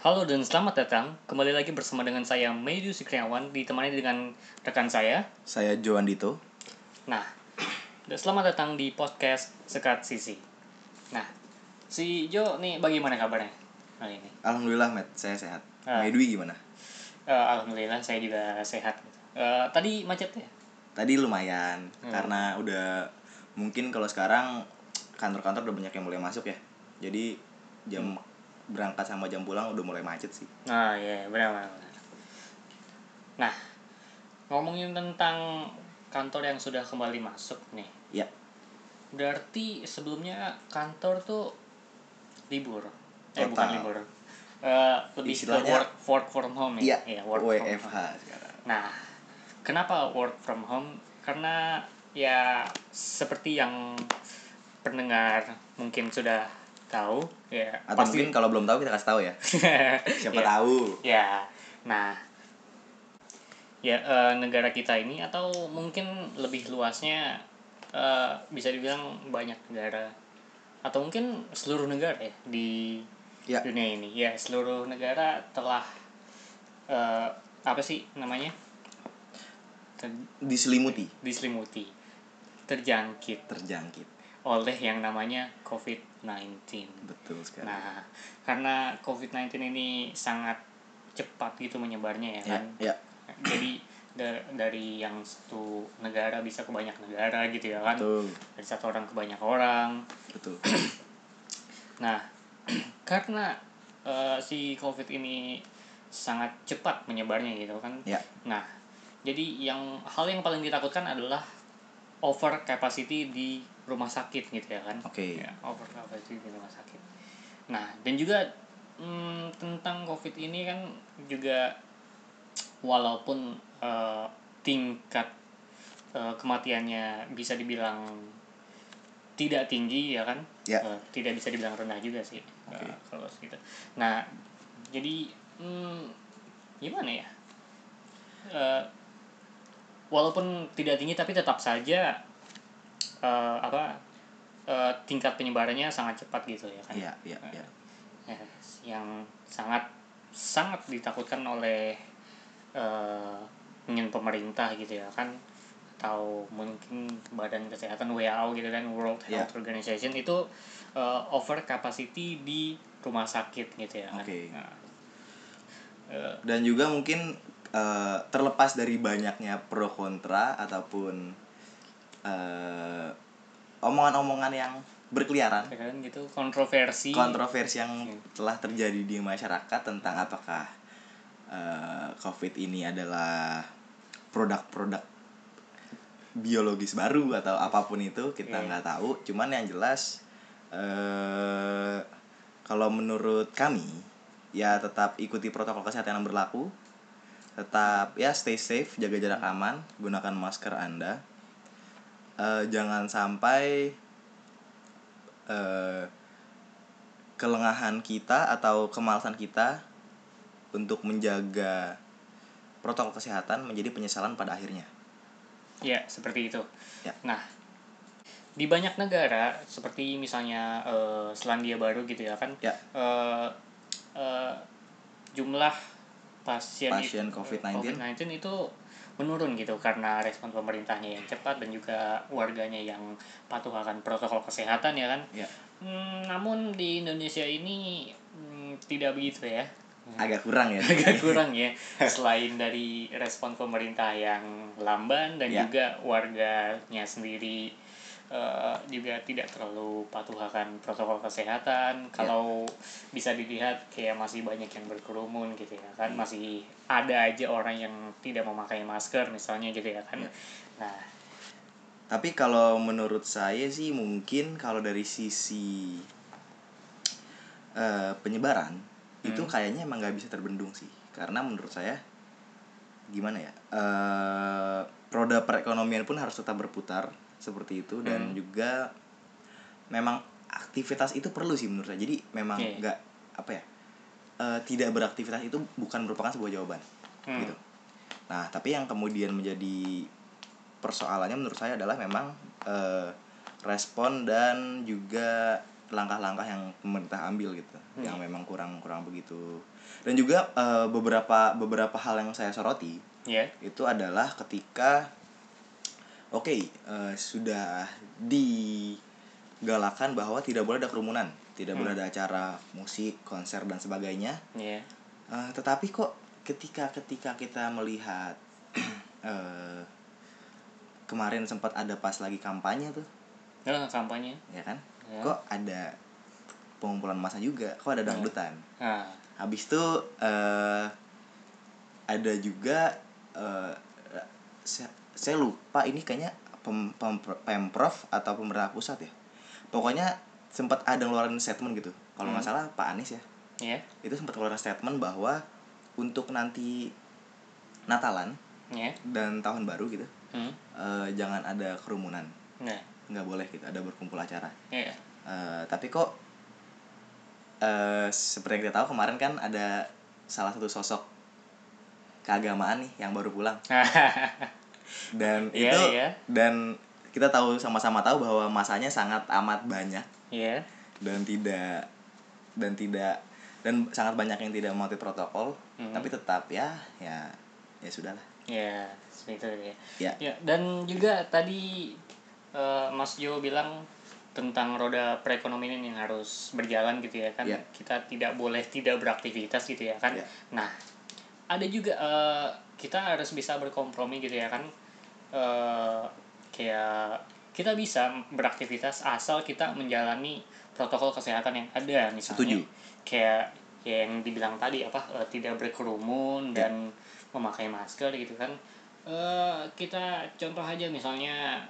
Halo dan selamat datang kembali lagi bersama dengan saya Medu Sikriawan ditemani dengan rekan saya. Saya Joan Dito. Nah, dan selamat datang di podcast Sekat Sisi. Nah, si Jo nih bagaimana kabarnya kali ini? Alhamdulillah, Matt. Saya sehat. Medwi gimana? Eh, Alhamdulillah saya juga sehat. Eh, tadi macet ya? Tadi lumayan, Hmm. karena udah mungkin kalau sekarang kantor-kantor udah banyak yang mulai masuk ya. Jadi jam berangkat sama jam pulang udah mulai macet sih. Nah, iya benar, benar. Nah, ngomongin tentang kantor yang sudah kembali masuk nih. Ya, Berarti sebelumnya kantor tuh libur. Eh Total. bukan libur. Eh lebih ke Istilahnya- work, work from home ya. iya, Iya, work from WFH home. sekarang. Nah, kenapa work from home? Karena ya seperti yang pendengar mungkin sudah tahu ya Atau mungkin kalau belum tahu kita kasih tahu ya. Siapa Ya. tahu. Ya, nah, ya eh, negara kita ini atau mungkin lebih luasnya eh, bisa dibilang banyak negara atau mungkin seluruh negara ya di Ya. dunia ini. Ya, seluruh negara telah eh, apa sih namanya Ter- Diselimuti, diselimuti, terjangkit terjangkit. Oleh yang namanya COVID-19. Betul sekali. Nah, karena COVID-19 ini sangat cepat gitu menyebarnya ya ya, kan. ya, Jadi da- dari yang satu negara bisa ke banyak negara gitu ya kan. betul, Dari satu orang ke banyak orang. betul. Nah, karena eh, si COVID ini sangat cepat menyebarnya gitu kan. Ya, Nah, jadi yang hal yang paling ditakutkan adalah over capacity di rumah sakit gitu ya kan. Oke. Ya, over capacity di rumah sakit. Nah, dan juga mm, tentang COVID ini kan juga walaupun eh, tingkat eh, kematiannya bisa dibilang tidak tinggi ya kan, Ya. Eh, tidak bisa dibilang rendah juga sih Oke. eh, kalau segitu. Nah, jadi mm, gimana ya? Eh, walaupun tidak tinggi tapi tetap saja eh, apa eh, tingkat penyebarannya sangat cepat gitu ya kan ya, ya, ya. Eh, yang sangat sangat ditakutkan oleh eh ingin pemerintah gitu ya kan atau mungkin badan kesehatan WHO gitu kan World Ya. Health Organization itu eh, over capacity di rumah sakit gitu ya kan Oke. Nah, eh, dan juga mungkin eh, terlepas dari banyaknya pro kontra ataupun eh, omongan-omongan yang berkeliaran. Ya kan gitu kontroversi. Kontroversi yang Oke. telah terjadi di masyarakat tentang apakah eh, covid ini adalah produk-produk biologis baru atau apa pun itu kita Iya. nggak tahu. Cuman yang jelas eh kalau menurut kami ya tetap ikuti protokol kesehatan yang berlaku. Tetap ya stay safe jaga jarak aman gunakan masker anda Eh, jangan sampai eh kelengahan kita atau kemalasan kita untuk menjaga protokol kesehatan menjadi penyesalan pada akhirnya Ya, seperti itu. Ya. Nah, di banyak negara seperti misalnya eh, Selandia Baru gitu ya kan, Ya. eh, eh, jumlah pasien, Pasien itu- COVID-19. COVID-19 itu menurun gitu karena respon pemerintahnya yang cepat dan juga warganya yang patuh akan protokol kesehatan ya kan. ya Hmm, namun di Indonesia ini hmm, tidak begitu ya. agak kurang ya agak kurang ya selain dari respon pemerintah yang lamban dan Ya. juga warganya sendiri eh, juga tidak terlalu patuh akan protokol kesehatan kalau bisa dilihat kayak masih banyak yang berkerumun gitu ya kan masih ada aja orang yang tidak memakai masker misalnya gitu ya kan Ya. nah Tapi kalau menurut saya sih mungkin kalau dari sisi eh, penyebaran itu Hmm. kayaknya emang nggak bisa terbendung sih. Karena menurut saya gimana ya? eh roda perekonomian pun harus tetap berputar seperti itu dan Hmm. juga memang aktivitas itu perlu sih menurut saya. Jadi memang Oke. nggak apa ya? eh, tidak beraktivitas itu bukan merupakan sebuah jawaban hmm, gitu. Nah, tapi yang kemudian menjadi persoalannya menurut saya adalah memang eh, respon dan juga langkah-langkah yang pemerintah ambil gitu yang memang kurang kurang begitu dan juga eh, beberapa beberapa hal yang saya soroti ya itu adalah ketika oke eh, sudah digalakan bahwa tidak boleh ada kerumunan tidak boleh ada acara musik konser dan sebagainya. Ya Eh, tetapi kok ketika ketika kita melihat eh, kemarin sempat ada pas lagi kampanye tuh. Nah, kampanye. Ya kan? Ya. kok ada pengumpulan massa juga? Kok ada dangdutan? Nah habis itu eh ada juga eh saya, lupa ini kayaknya pem, pem- pemprov atau pemerintah pusat ya. Pokoknya sempat ada ngeluarin statement gitu. Kalau nggak salah Pak Anies ya. Ya itu sempat ngeluarin statement bahwa untuk nanti Natalan ya dan tahun baru gitu hmm. eh, jangan ada kerumunan. Nah. Nggak boleh gitu ada berkumpul acara. Ya Eh, tapi kok eh seperti yang kita tahu kemarin kan ada salah satu sosok keagamaan nih yang baru pulang dan Iya, itu iya. dan kita tahu sama-sama tahu bahwa masanya sangat amat banyak ya dan tidak dan tidak dan sangat banyak yang tidak mematuhi protokol Mhm. tapi tetap ya ya ya sudahlah ya seperti itu ya ya Ya, dan juga tadi eh, Mas Jo bilang tentang roda perekonomian yang harus berjalan gitu ya kan. Ya. Kita tidak boleh tidak beraktivitas gitu ya kan. Ya. Nah, ada juga eh, kita harus bisa berkompromi gitu ya kan. Eh, kayak kita bisa beraktivitas asal kita menjalani protokol kesehatan yang ada misalnya. Setuju. Kayak yang dibilang tadi apa eh, tidak berkerumun Ya. dan memakai masker gitu kan. Eh kita contoh aja misalnya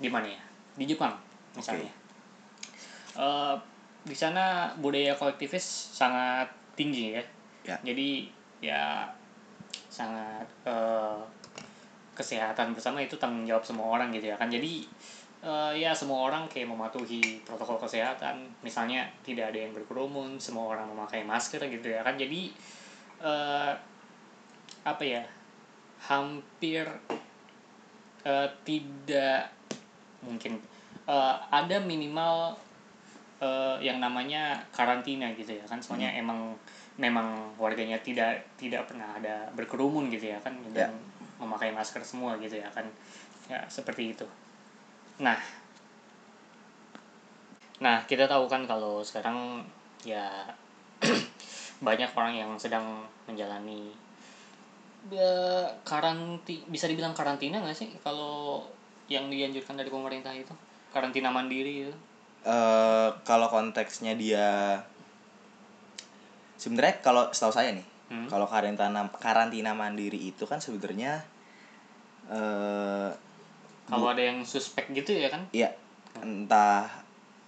di mana ya? Di Jepang misalnya. Eh di sana budaya kolektivis sangat tinggi ya. Ya. Jadi ya sangat eh kesehatan bersama itu tanggung jawab semua orang gitu ya kan. Jadi eh ya semua orang kayak mematuhi protokol kesehatan. Misalnya tidak ada yang berkerumun, semua orang memakai masker gitu ya kan. Jadi eh apa ya? Hampir eh tidak mungkin eh, ada minimal eh, yang namanya karantina gitu ya kan soalnya emang memang warganya tidak tidak pernah ada berkerumun gitu ya kan dan memakai masker semua gitu ya kan. Ya seperti itu. Nah. Nah kita tahu kan kalau sekarang ya banyak orang yang sedang menjalani ya, karanti bisa dibilang karantina nggak sih? Kalau yang dianjurkan dari pemerintah itu karantina mandiri itu. Eh kalau konteksnya dia sebenarnya kalau setahu saya nih Hmm. kalau karantina karantina mandiri itu kan sebenarnya eh kalau ada yang suspek gitu ya kan Iya, entah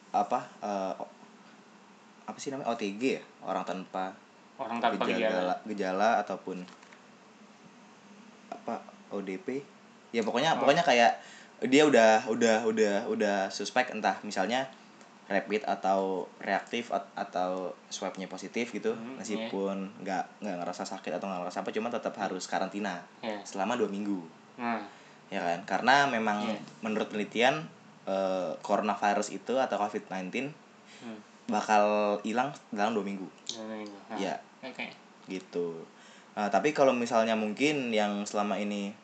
apa eh, o- apa sih namanya OTG ya orang tanpa orang tanpa gejala gejala, gejala ataupun apa ODP ya pokoknya Oh. pokoknya kayak dia udah udah udah udah suspek entah misalnya rapid atau reaktif at- atau swabnya positif gitu Hmm, meskipun nggak nggak ngerasa sakit atau nggak ngerasa apa cuma tetap harus karantina ya selama dua minggu. Nah. Ya kan? Karena memang Iya. menurut penelitian eh, coronavirus itu atau covid-19 hmm. bakal hilang dalam dua minggu. Nah, ya oke. Gitu. Nah, tapi kalau misalnya mungkin yang selama ini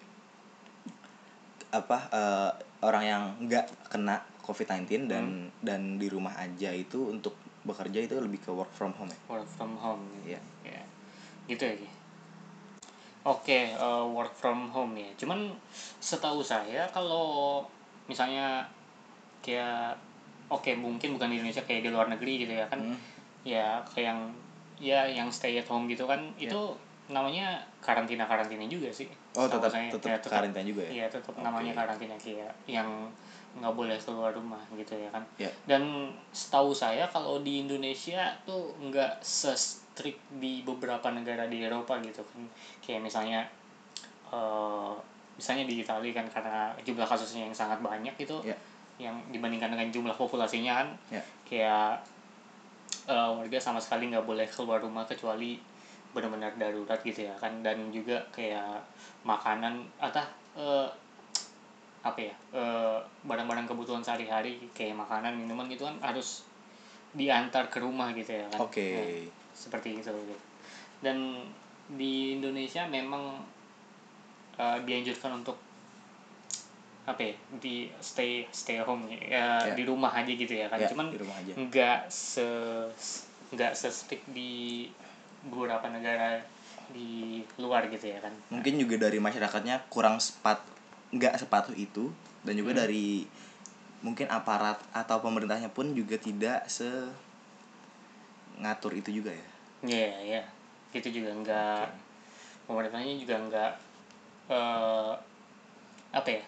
apa eh, orang yang nggak kena covid-19 dan Hmm. dan di rumah aja itu untuk bekerja itu lebih ke work from home ya work from home Iya. ya gitu ya oke eh, work from home ya cuman setahu saya kalau misalnya kayak oke mungkin bukan di Indonesia kayak di luar negeri gitu ya kan Hmm. ya kayak yang ya yang stay at home gitu kan Iya. itu namanya karantina karantina juga sih oh tetap saya. tetap Ya, tetap karantina juga ya Iya tetap Oke. namanya karantina kayak yang nggak boleh keluar rumah gitu ya kan. Ya. Dan setahu saya kalau di Indonesia tuh nggak se-strict di beberapa negara di Eropa gitu kan. Kayak misalnya eh misalnya di Italia kan karena jumlah kasusnya yang sangat banyak itu Ya. yang dibandingkan dengan jumlah populasinya kan Ya. kayak eh, warga sama sekali nggak boleh keluar rumah kecuali benar-benar darurat gitu ya kan dan juga kayak makanan atau eh, apa ya eh, barang-barang kebutuhan sehari-hari kayak makanan minuman gitu kan harus diantar ke rumah gitu ya kan Oke. Nah, seperti itu gitu. dan di Indonesia memang eh, dianjurkan untuk apa ya di stay stay home ya Ya. di rumah aja gitu ya kan Ya, cuman nggak se nggak se strict di beberapa negara di luar gitu ya kan mungkin juga dari masyarakatnya kurang sepat nggak sepatuh itu dan juga dari mungkin aparat atau pemerintahnya pun juga tidak se ngatur itu juga ya Iya, ya. Gitu juga enggak pemerintahnya juga enggak eh apa ya?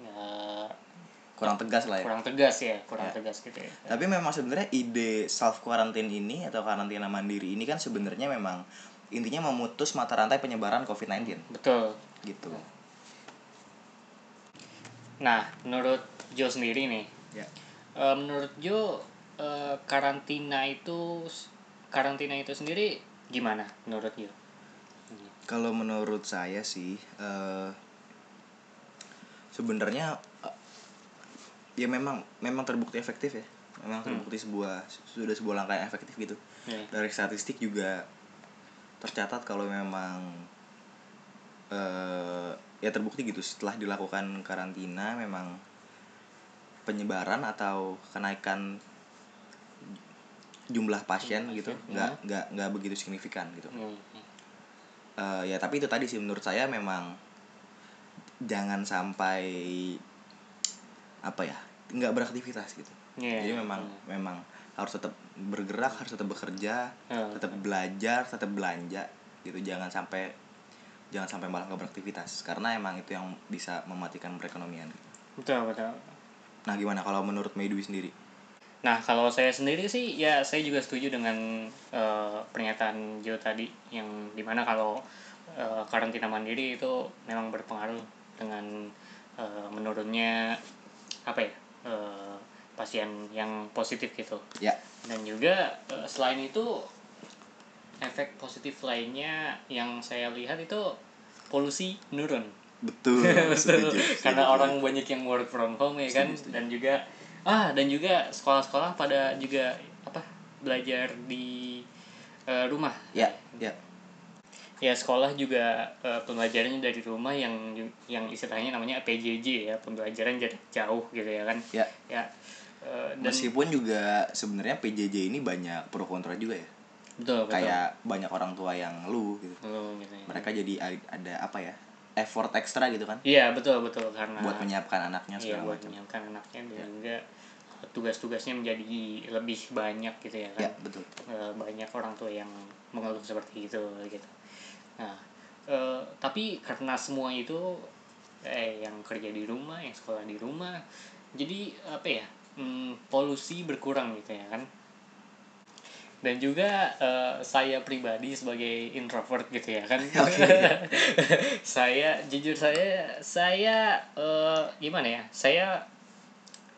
Enggak kurang tegas lah ya kurang tegas ya, kurang Ya. tegas gitu ya. tapi memang sebenarnya ide self quarantine ini atau karantina mandiri ini kan sebenarnya memang intinya memutus mata rantai penyebaran COVID-19 Betul. gitu Nah, menurut Jo sendiri nih, ya. Eh, menurut Jo eh, karantina itu karantina itu sendiri gimana menurut Jo? kalau menurut saya sih eh sebenarnya eh, ya memang memang terbukti efektif ya. Memang terbukti sebuah sudah sebuah langkah yang efektif gitu. Ya. dari statistik juga tercatat kalau memang eh ya terbukti gitu setelah dilakukan karantina memang penyebaran atau kenaikan jumlah pasien gitu nggak nggak nggak begitu signifikan gitu. Hmm. Eh, ya tapi itu tadi sih menurut saya memang jangan sampai apa ya nggak beraktivitas gitu. Iya, jadi memang memang harus tetap bergerak harus tetap bekerja Hmm. tetap belajar tetap belanja gitu. Jangan sampai jangan sampai malah nggak beraktivitas karena emang itu yang bisa mematikan perekonomian Betul, betul. nah gimana kalau menurut Meidwi sendiri Nah, kalau saya sendiri sih, ya saya juga setuju dengan eh, pernyataan Jo tadi, yang di mana kalau eh, karantina mandiri itu memang berpengaruh dengan eh, menurunnya apa ya eh, pasien yang positif gitu. ya Dan juga eh, selain itu efek positif lainnya yang saya lihat itu polusi menurun. betul Betul. setuju, Karena setuju. orang banyak yang work from home ya kan Setuju, setuju. dan juga ah dan juga sekolah-sekolah pada juga apa belajar di eh, rumah. ya ya Ya sekolah juga eh, pembelajarannya dari rumah yang yang istilahnya namanya PJJ ya, pembelajaran jarak jauh gitu ya kan. ya Ya eh, dan meskipun juga sebenarnya PJJ ini banyak pro kontra juga ya betul betul. kayak banyak orang tua yang ngeluh gitu Betul, gitu ya. mereka jadi ada apa ya effort ekstra gitu kan Iya betul betul karena buat menyiapkan anaknya Iya buat macam menyiapkan anaknya dan juga tugas-tugasnya menjadi lebih banyak gitu ya kan. ya betul Eh, banyak orang tua yang mengeluh seperti itu gitu. Nah, eh, tapi karena semua itu eh yang kerja di rumah, yang sekolah di rumah, jadi apa ya? hmm, polusi berkurang gitu ya kan. Dan juga eh, saya pribadi sebagai introvert gitu ya kan. saya jujur saya saya eh, gimana ya? Saya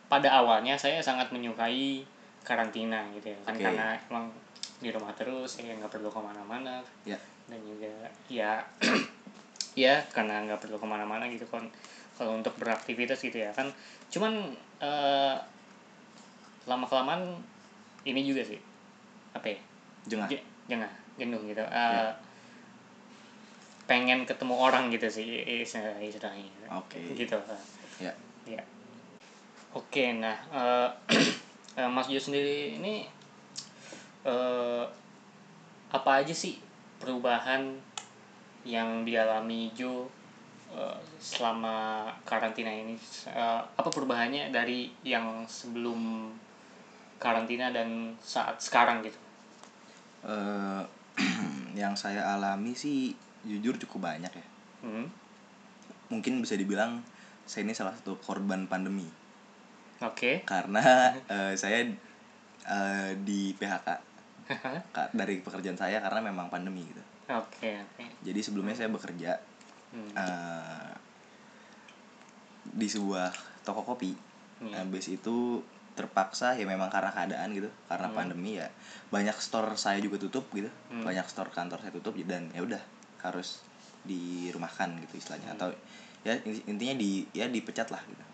pada awalnya saya sangat menyukai karantina gitu ya kan Oke. karena emang di rumah terus saya nggak perlu ke mana-mana ya dan juga ya ya karena nggak perlu ke mana-mana gitu kan kalau untuk beraktivitas gitu ya kan cuman eh, lama kelamaan ini juga sih apa ya jengah Je- jangan jenuh gitu Eh, Ya. pengen ketemu orang gitu sih istilah- istilahnya oke gitu ya Ya. Oke, nah eh, eh, Mas Jo sendiri ini eh, apa aja sih perubahan yang dialami Jo eh, selama karantina ini? Eh, apa perubahannya dari yang sebelum karantina dan saat sekarang gitu? Eh, yang saya alami sih jujur cukup banyak ya Hmm. mungkin bisa dibilang saya ini salah satu korban pandemi Oke. karena eh, saya eh, di PHK dari pekerjaan saya karena memang pandemi gitu Oke, oke. jadi sebelumnya saya bekerja Hmm. eh, di sebuah toko kopi Iya. habis itu terpaksa ya memang karena keadaan gitu karena pandemi ya. Banyak store saya juga tutup gitu. Hmm. banyak store kantor saya tutup dan ya udah harus dirumahkan gitu istilahnya. Atau ya inti- intinya di ya dipecat lah gitu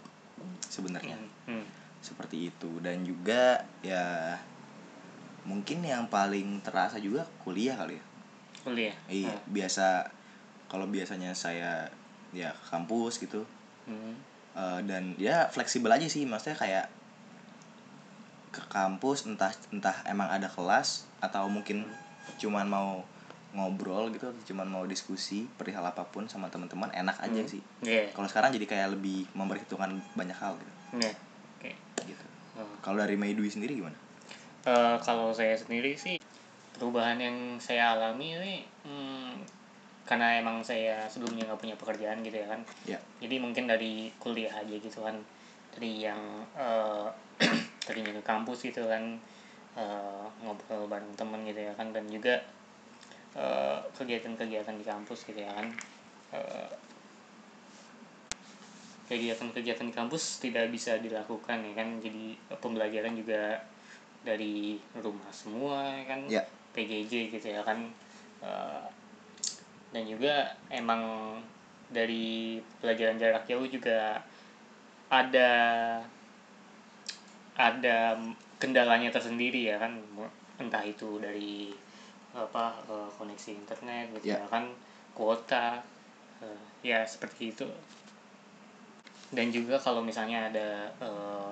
sebenarnya. Hmm. seperti itu. Dan juga ya mungkin yang paling terasa juga kuliah kali ya. Kuliah? Iya Ah. biasa kalau biasanya saya ya ke kampus gitu. Hmm. Eh, dan ya fleksibel aja sih maksudnya kayak ke kampus entah entah emang ada kelas atau mungkin cuman mau ngobrol gitu cuman mau diskusi perihal apa pun sama teman-teman enak aja Hmm. sih Iya. kalau sekarang jadi kayak lebih memperhitungkan banyak hal gitu Iya. Oke. gitu Oh. kalau dari Meidui sendiri gimana Eh, kalau saya sendiri sih perubahan yang saya alami ini hmm, karena emang saya sebelumnya nggak punya pekerjaan gitu ya kan ya jadi mungkin dari kuliah aja gitu kan dari yang eh, tadinya ke kampus gitu kan eh, ngobrol bareng temen gitu ya kan dan juga eh, kegiatan-kegiatan di kampus gitu ya kan Eh, kegiatan-kegiatan di kampus tidak bisa dilakukan ya kan jadi pembelajaran juga dari rumah semua ya kan Ya. PJJ gitu ya kan Eh, dan juga emang dari pelajaran jarak jauh juga ada ada kendalanya tersendiri ya kan entah itu dari apa eh, koneksi internet gitu Ya. ya kan kuota eh, ya seperti itu dan juga kalau misalnya ada eh,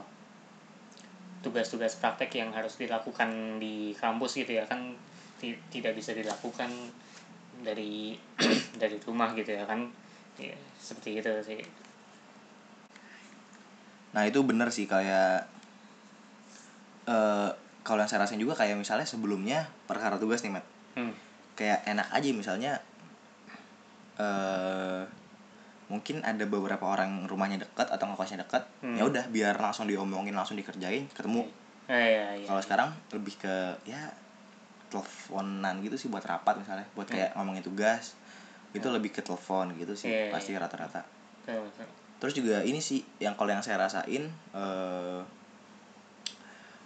tugas-tugas praktek yang harus dilakukan di kampus gitu ya kan ti- tidak bisa dilakukan dari dari rumah gitu ya kan ya seperti itu sih nah itu bener sih kayak eh kalau yang saya rasain juga kayak misalnya sebelumnya perkara tugas nih Matt hmm. kayak enak aja misalnya eh mungkin ada beberapa orang rumahnya dekat atau ngekosnya dekat Hmm. ya udah biar langsung diomongin langsung dikerjain ketemu. Eh, ya, ya. kalau sekarang lebih ke ya teleponan gitu sih buat rapat misalnya buat kayak ngomongin tugas. Itu lebih ke telepon gitu sih Iya, iya, pasti rata-rata. Terus juga ini sih yang kalau yang saya rasain eh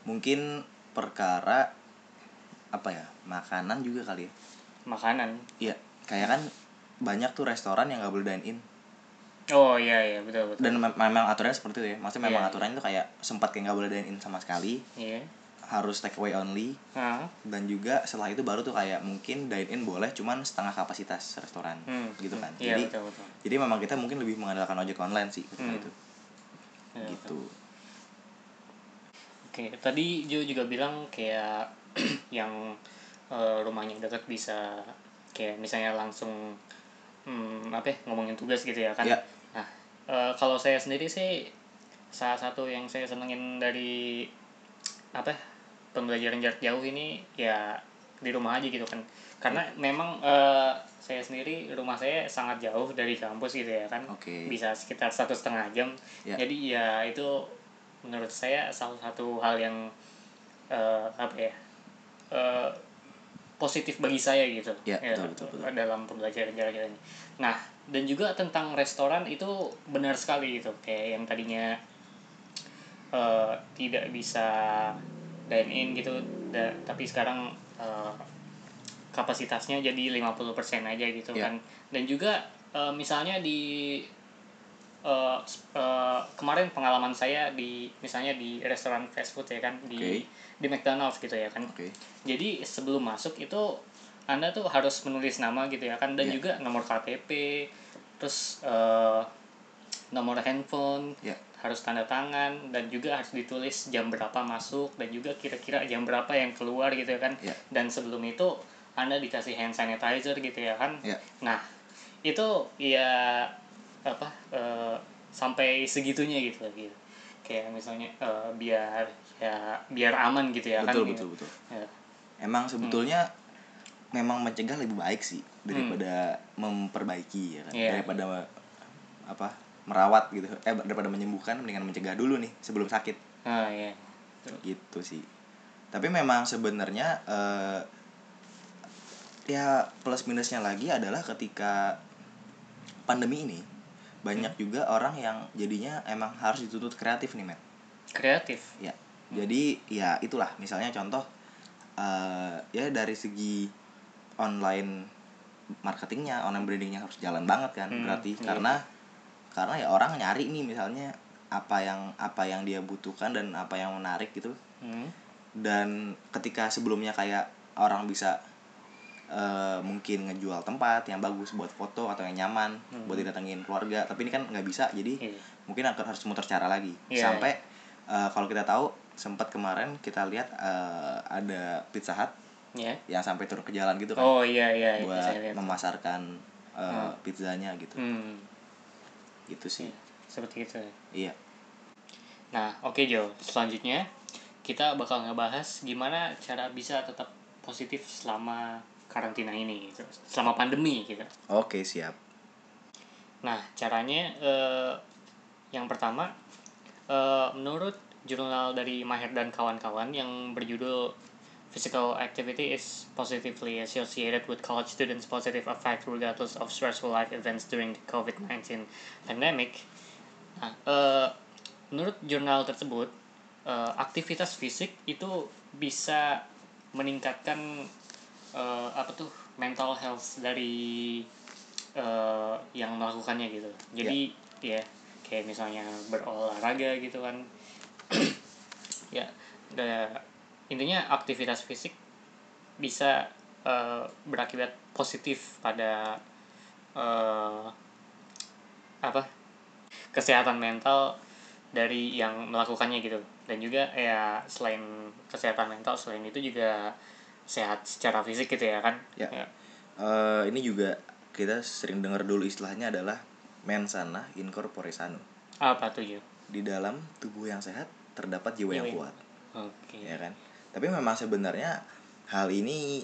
mungkin perkara apa ya makanan juga kali ya. Makanan? Iya, kayak kan banyak tuh restoran yang nggak boleh dine in oh iya iya betul betul. Dan mem- memang aturannya seperti itu ya. Maksudnya memang Iya, aturannya tuh kayak sempat kayak nggak boleh dine in sama sekali. Iya. Harus take away only. Ah dan juga setelah itu baru tuh kayak mungkin dine in boleh cuman setengah kapasitas restoran Hmm, gitu kan. Iya jadi betul betul. jadi memang kita mungkin lebih mengandalkan ojek online sih ketika Hmm. itu. Iya, gitu Oke, tadi Jo juga bilang kayak yang eh, rumahnya dekat bisa kayak misalnya langsung hmm, apa ya, ngomongin tugas gitu ya kan. Iya. Nah, eh, kalau saya sendiri sih salah satu yang saya senengin dari apa ya, pembelajaran jarak jauh ini ya di rumah aja gitu kan. Karena memang eh, saya sendiri rumah saya sangat jauh dari kampus gitu ya kan. Oke. Bisa sekitar satu setengah jam. Ya. Jadi ya itu menurut saya salah satu hal yang eh, apa ya eh, positif bagi saya gitu Ya, betul, betul, betul. dalam pembelajaran jarak jauh ini. Nah dan juga tentang restoran itu benar sekali gitu kayak yang tadinya eh, tidak bisa dine in gitu da- tapi sekarang eh, kapasitasnya jadi 50% aja gitu Ya. kan dan juga eh, misalnya di s- eh, kemarin pengalaman saya di misalnya di restoran fast food ya kan di di McDonald's gitu ya kan. Oke. Jadi sebelum masuk itu anda tuh harus menulis nama gitu ya kan dan Iya. juga nomor KTP terus eh, nomor handphone ya harus tanda tangan dan juga harus ditulis jam berapa masuk dan juga kira-kira jam berapa yang keluar gitu ya kan. Iya. dan sebelum itu anda dikasih hand sanitizer gitu ya kan. Ya nah itu ya apa eh, sampai segitunya gitu gitu kayak misalnya eh, biar ya biar aman gitu ya betul kan betul betul. Ya. emang sebetulnya memang mencegah lebih baik sih daripada memperbaiki ya kan? Hmm. Iya. daripada apa merawat gitu. Eh daripada menyembuhkan mendingan mencegah dulu nih sebelum sakit. Ah ya gitu sih. Tapi memang sebenarnya eh, ya plus minusnya lagi adalah ketika pandemi ini banyak juga orang yang jadinya emang harus dituntut kreatif nih Matt kreatif ya jadi ya itulah misalnya contoh eh ya dari segi online marketingnya online brandingnya harus jalan banget kan Hmm, berarti iya. karena karena ya orang nyari nih misalnya apa yang apa yang dia butuhkan dan apa yang menarik gitu hmm. dan ketika sebelumnya kayak orang bisa eh, mungkin ngejual tempat yang bagus buat foto atau yang nyaman Hmm. buat didatengin keluarga. Tapi ini kan nggak bisa jadi Iya. mungkin akan harus muter cara lagi. Iya, sampai eh, kalau kita tahu sempat kemarin kita lihat eh, ada Pizza Hut ya yang sampai turun ke jalan gitu kan oh iya iya itu buat lihat. memasarkan eh, Hmm. pizzanya gitu. Hmm. Gitu sih. Iya, seperti itu. Iya. Nah oke Jo. Selanjutnya kita bakal ngebahas gimana cara bisa tetap positif selama karantina ini gitu. Selama pandemi gitu. Oke siap. Nah, caranya eh, yang pertama eh, menurut jurnal dari Maher dan kawan-kawan yang berjudul Physical activity is positively associated with college students' positive effect regardless of stressful life events during the COVID-19 pandemic. Nah, eh, menurut jurnal tersebut, eh, aktivitas fisik itu bisa meningkatkan eh, apa tuh mental health dari eh, yang melakukannya gitu. Jadi ya kayak misalnya berolahraga gitu kan. ya, da- intinya aktivitas fisik bisa eh, berakibat positif pada eh, apa kesehatan mental dari yang melakukannya gitu dan juga ya selain kesehatan mental selain itu juga sehat secara fisik gitu ya kan? Ya. Eh, ini juga kita sering dengar dulu istilahnya adalah mensana in corpore sano. Apa tuh Jo? di dalam tubuh yang sehat terdapat jiwa yang Jiwa yang kuat. Oke. Ya kan? Tapi memang sebenarnya hal ini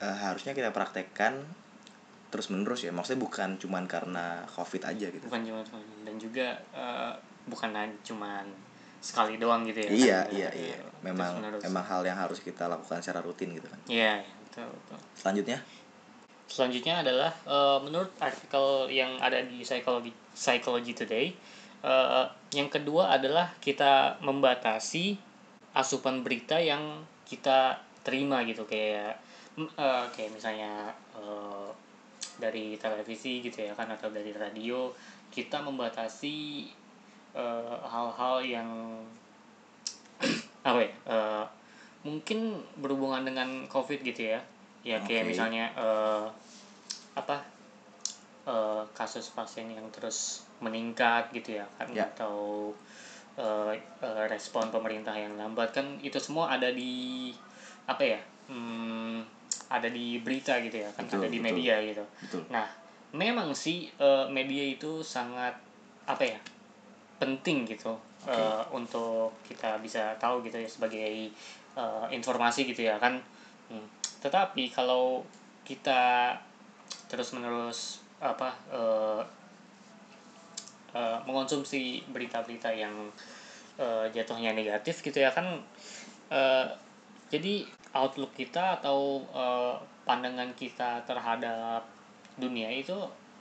eh, harusnya kita praktekkan terus menerus ya. Maksudnya bukan cuman karena covid aja gitu. Bukan cuma dan juga eh, bukan cuman sekali doang gitu ya iya kan? iya Eh, iya memang terus-menerus. memang hal yang harus kita lakukan secara rutin gitu kan. Iya iya, betul betul. Selanjutnya? Selanjutnya adalah eh, menurut artikel yang ada di Psychology Psychology Today, eh, yang kedua adalah kita membatasi asupan berita yang kita terima gitu. Kayak eh, kayak misalnya eh, dari televisi gitu ya kan atau dari radio kita membatasi eh, hal-hal yang apa ya eh, mungkin berhubungan dengan covid gitu ya ya kayak Oke. misalnya eh, apa eh, kasus pasien yang terus meningkat gitu ya kan Ya. atau eh, respon pemerintah yang lambat kan itu semua ada di apa ya hmm, ada di berita gitu ya kan Betul, ada di betul. media gitu betul Nah, memang sih eh, media itu sangat apa ya penting gitu eh, untuk kita bisa tahu gitu ya sebagai eh, informasi gitu ya kan. Hmm. Tetapi kalau kita terus menerus apa eh, eh, mengonsumsi berita-berita yang eh, jatuhnya negatif gitu ya kan eh, jadi outlook kita atau eh, pandangan kita terhadap dunia itu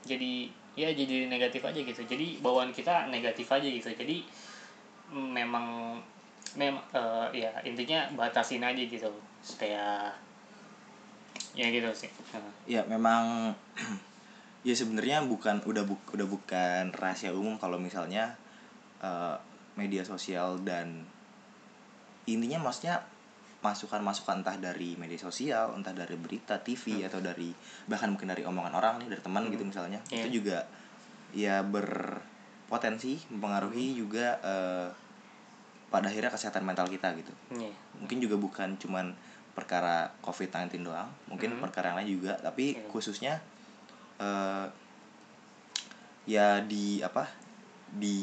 jadi ya jadi negatif aja gitu. Jadi bawaan kita negatif aja gitu. Jadi memang memang eh, ya intinya batasin aja gitu. Supaya ya gitu sih. Nah, ya memang ya sebenarnya bukan udah bu, udah bukan rahasia umum kalau misalnya eh, media sosial dan intinya maksudnya masukan-masukan entah dari media sosial entah dari berita TV atau dari bahkan mungkin dari omongan orang nih dari teman gitu misalnya Iya. itu juga ya berpotensi mempengaruhi juga eh, pada akhirnya kesehatan mental kita gitu iya. mungkin juga bukan cuman perkara COVID-19 doang, mungkin Mhm. perkara yang lain juga, tapi Iya. khususnya eh ya di apa di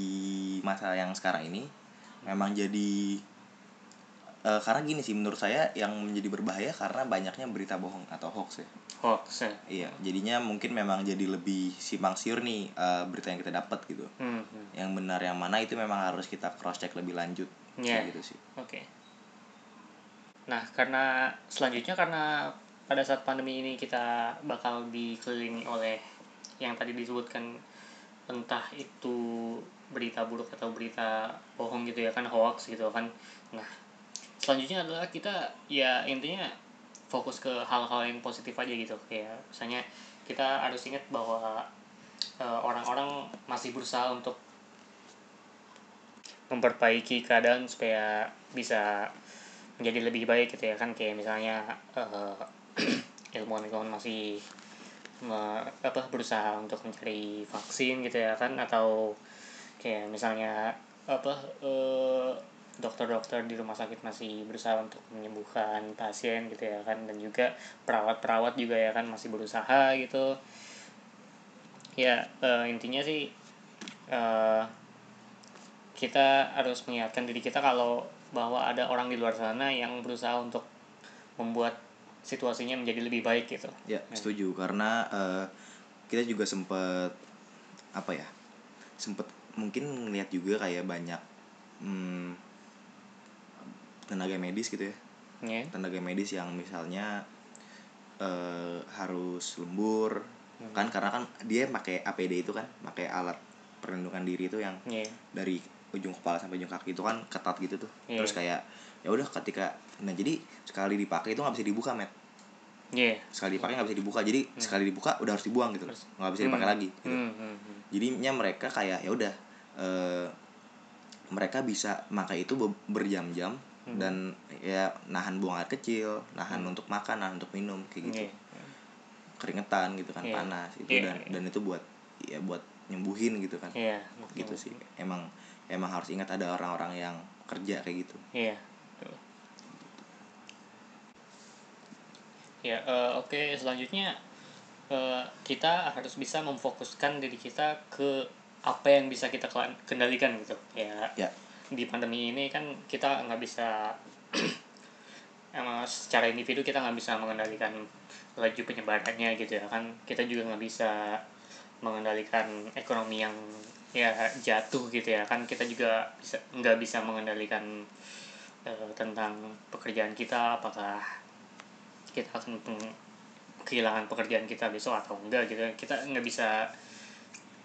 masa yang sekarang ini memang jadi eh, karena gini sih menurut saya yang menjadi berbahaya karena banyaknya berita bohong atau hoax ya. hoax ya. Iya, jadinya mungkin memang jadi lebih simpang siur nih eh, berita yang kita dapat gitu. Hmm, hmm. Yang benar yang mana itu memang harus kita cross check lebih lanjut. Iya. Kayak gitu sih. Oke. Nah, karena selanjutnya karena pada saat pandemi ini kita bakal dikelilingi oleh yang tadi disebutkan entah itu berita buruk atau berita bohong gitu ya kan hoax gitu kan. Nah, selanjutnya adalah kita ya intinya fokus ke hal-hal yang positif aja gitu. Kayak misalnya kita harus ingat bahwa eh, orang-orang masih berusaha untuk memperbaiki keadaan supaya bisa menjadi lebih baik gitu ya kan. Kayak misalnya uh, ilmuwan-ilmuwan masih me, apa berusaha untuk mencari vaksin gitu ya kan. Atau kayak misalnya apa uh, dokter-dokter di rumah sakit masih berusaha untuk menyembuhkan pasien gitu ya kan. Dan juga perawat-perawat juga ya kan masih berusaha gitu. Ya uh, intinya sih uh, kita harus mengingatkan diri kita kalau bahwa ada orang di luar sana yang berusaha untuk membuat situasinya menjadi lebih baik gitu. Ya setuju. Karena uh, kita juga sempet apa ya sempet mungkin ngeliat juga kayak banyak hmm, tenaga medis gitu ya yeah. tenaga medis yang misalnya uh, harus lembur hmm. kan karena kan dia pakai APD itu kan pakai alat perlindungan diri itu yang yeah. dari ujung kepala sampai ujung kaki itu kan ketat gitu tuh yeah. terus kayak ya udah ketika nah jadi sekali dipakai itu nggak bisa dibuka met yeah. sekali dipakai nggak bisa dibuka jadi hmm. sekali dibuka udah harus dibuang gitu nggak bisa dipakai hmm. lagi gitu. hmm. Hmm. hmm. jadinya mereka kayak ya udah uh, mereka bisa makai itu berjam-jam hmm. dan ya nahan buang air kecil nahan hmm. untuk makan nahan untuk minum kayak gitu yeah. keringetan gitu kan yeah. panas itu yeah. dan yeah. dan itu buat ya buat nyembuhin gitu kan yeah. gitu sih emang emang harus ingat ada orang-orang yang kerja kayak gitu iya yeah. ya uh, oke okay. selanjutnya uh, kita harus bisa memfokuskan diri kita ke apa yang bisa kita kendalikan gitu ya ya di pandemi ini kan kita nggak bisa emang secara individu kita nggak bisa mengendalikan laju penyebarannya gitu ya. Kan kita juga nggak bisa mengendalikan ekonomi yang ya jatuh gitu ya. Kan kita juga bisa nggak bisa mengendalikan uh, tentang pekerjaan kita apakah kita akan kehilangan pekerjaan kita besok atau enggak gitu. Kita nggak bisa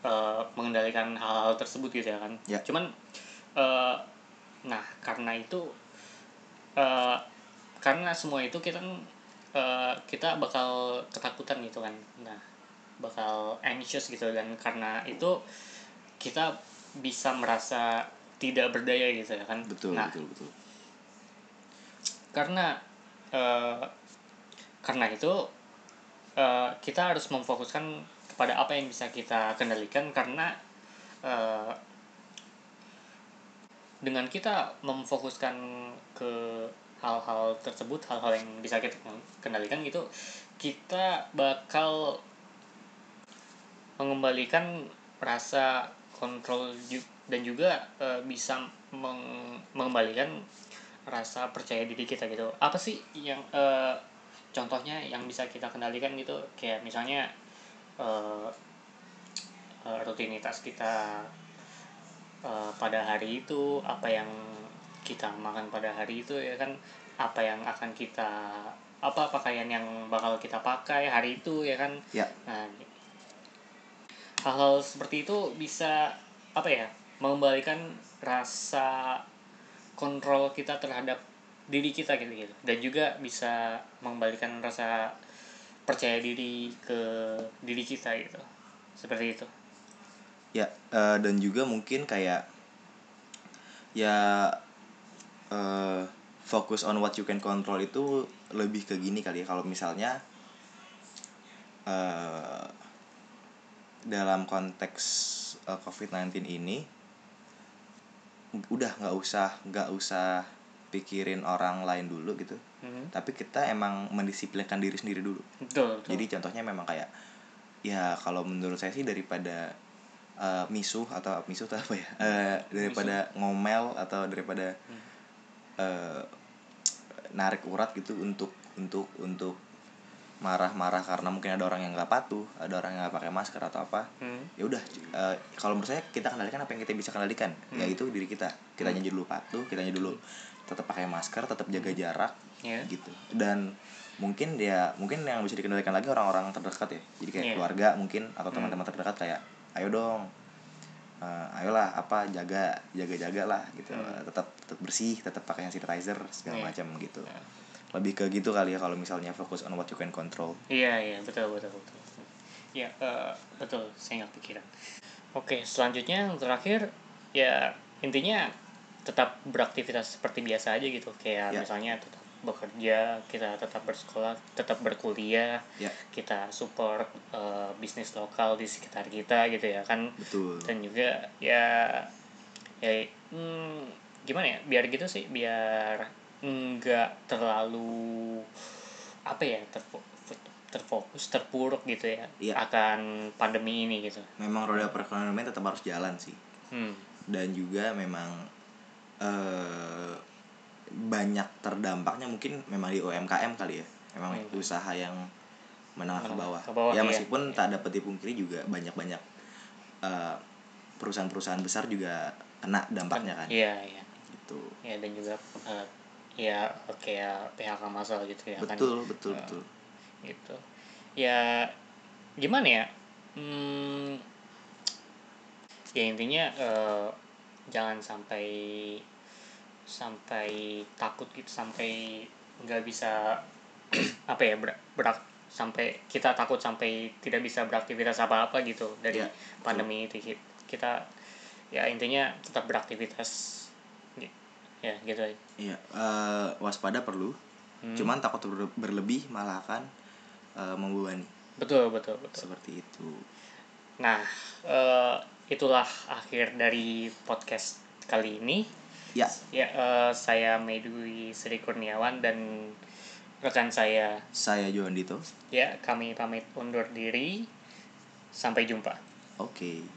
uh, mengendalikan hal-hal tersebut gitu ya kan. Ya. cuman uh, nah karena itu uh, karena semua itu kita uh, kita bakal ketakutan gitu kan. Nah bakal anxious gitu dan karena itu kita bisa merasa tidak berdaya gitu ya kan. Betul nah, betul betul. karena uh, karena itu uh, kita harus memfokuskan kepada apa yang bisa kita kendalikan. Karena uh, dengan kita memfokuskan ke hal-hal tersebut hal-hal yang bisa kita kendalikan gitu kita bakal mengembalikan rasa kontrol dan juga uh, bisa meng mengembalikan rasa percaya diri kita gitu. Apa sih yang uh, contohnya yang bisa kita kendalikan gitu? Kayak misalnya uh, rutinitas kita uh, pada hari itu apa yang kita makan pada hari itu ya kan apa yang akan kita apa pakaian yang bakal kita pakai hari itu ya kan? Ya. nah hal-hal seperti itu bisa apa ya mengembalikan rasa kontrol kita terhadap diri kita gitu gitu. Dan juga bisa mengembalikan rasa percaya diri ke diri kita gitu. Seperti itu ya uh, dan juga mungkin kayak ya uh, fokus on what you can control itu lebih ke gini kali ya kalau misalnya uh, dalam konteks uh, COVID-19 ini udah nggak usah nggak usah pikirin orang lain dulu gitu hmm. tapi kita emang mendisiplinkan diri sendiri dulu betul, betul. jadi contohnya memang kayak ya kalau menurut saya sih daripada uh, misuh atau misuh atau apa ya uh, daripada misuh. ngomel atau daripada hmm. uh, narik urat gitu untuk untuk untuk marah-marah karena mungkin ada orang yang nggak patuh ada orang yang nggak pakai masker atau apa hmm. ya udah uh, kalau menurut saya kita kendalikan apa yang kita bisa kendalikan hmm. yaitu diri kita kita hmm. dulu patuh kita dulu tetap pakai masker tetap jaga hmm. jarak yeah. gitu dan mungkin ya mungkin yang bisa dikendalikan lagi orang-orang terdekat ya jadi kayak yeah. keluarga mungkin atau teman-teman terdekat kayak ayo dong uh, ayolah apa jaga jaga jaga lah gitu hmm. tetap tetap bersih tetap pakai hand sanitizer segala yeah. macam gitu yeah. lebih ke gitu kali ya kalau misalnya fokus on what you can control iya yeah, iya yeah, betul betul betul ya uh, betul saya nggak pikiran oke selanjutnya yang terakhir ya intinya tetap beraktivitas seperti biasa aja gitu kayak Ya. misalnya tetap bekerja kita tetap bersekolah tetap berkuliah Ya. kita support eh, bisnis lokal di sekitar kita gitu ya kan betul dan juga ya ya hmm, gimana ya biar gitu sih biar nggak terlalu apa ya terfo- terfokus terpuruk gitu ya Iya. akan pandemi ini gitu memang roda perekonomian tetap harus jalan sih hmm. dan juga memang eh banyak terdampaknya mungkin memang di UMKM kali ya. Memang Hmm. usaha yang menengah ke bawah, ke bawah, ya iya. meskipun tak dapat dipungkiri juga banyak banyak perusahaan-perusahaan besar juga kena dampaknya kan. Iya iya. Gitu. Ya dan juga eh, ya kayak PHK massal gitu ya kan. Betul betul Eh, betul. gitu. Ya gimana ya? Hmm, ya intinya eh, jangan sampai sampai takut gitu sampai nggak bisa apa ya ber, berak sampai kita takut sampai tidak bisa beraktivitas apa apa gitu dari Ya, pandemi itu Ki- kita ya intinya tetap beraktivitas Gi- ya gitu aja. Iya eh, waspada perlu Hmm. cuman takut ber- berlebih malah akan eh, membebani. Betul betul betul. Seperti itu. Nah, eh, itulah akhir dari podcast kali ini. Ya Ya, eh, saya Medui Sri Kurniawan dan rekan saya. saya Johan Dito Ya, kami pamit undur diri. Sampai jumpa. oke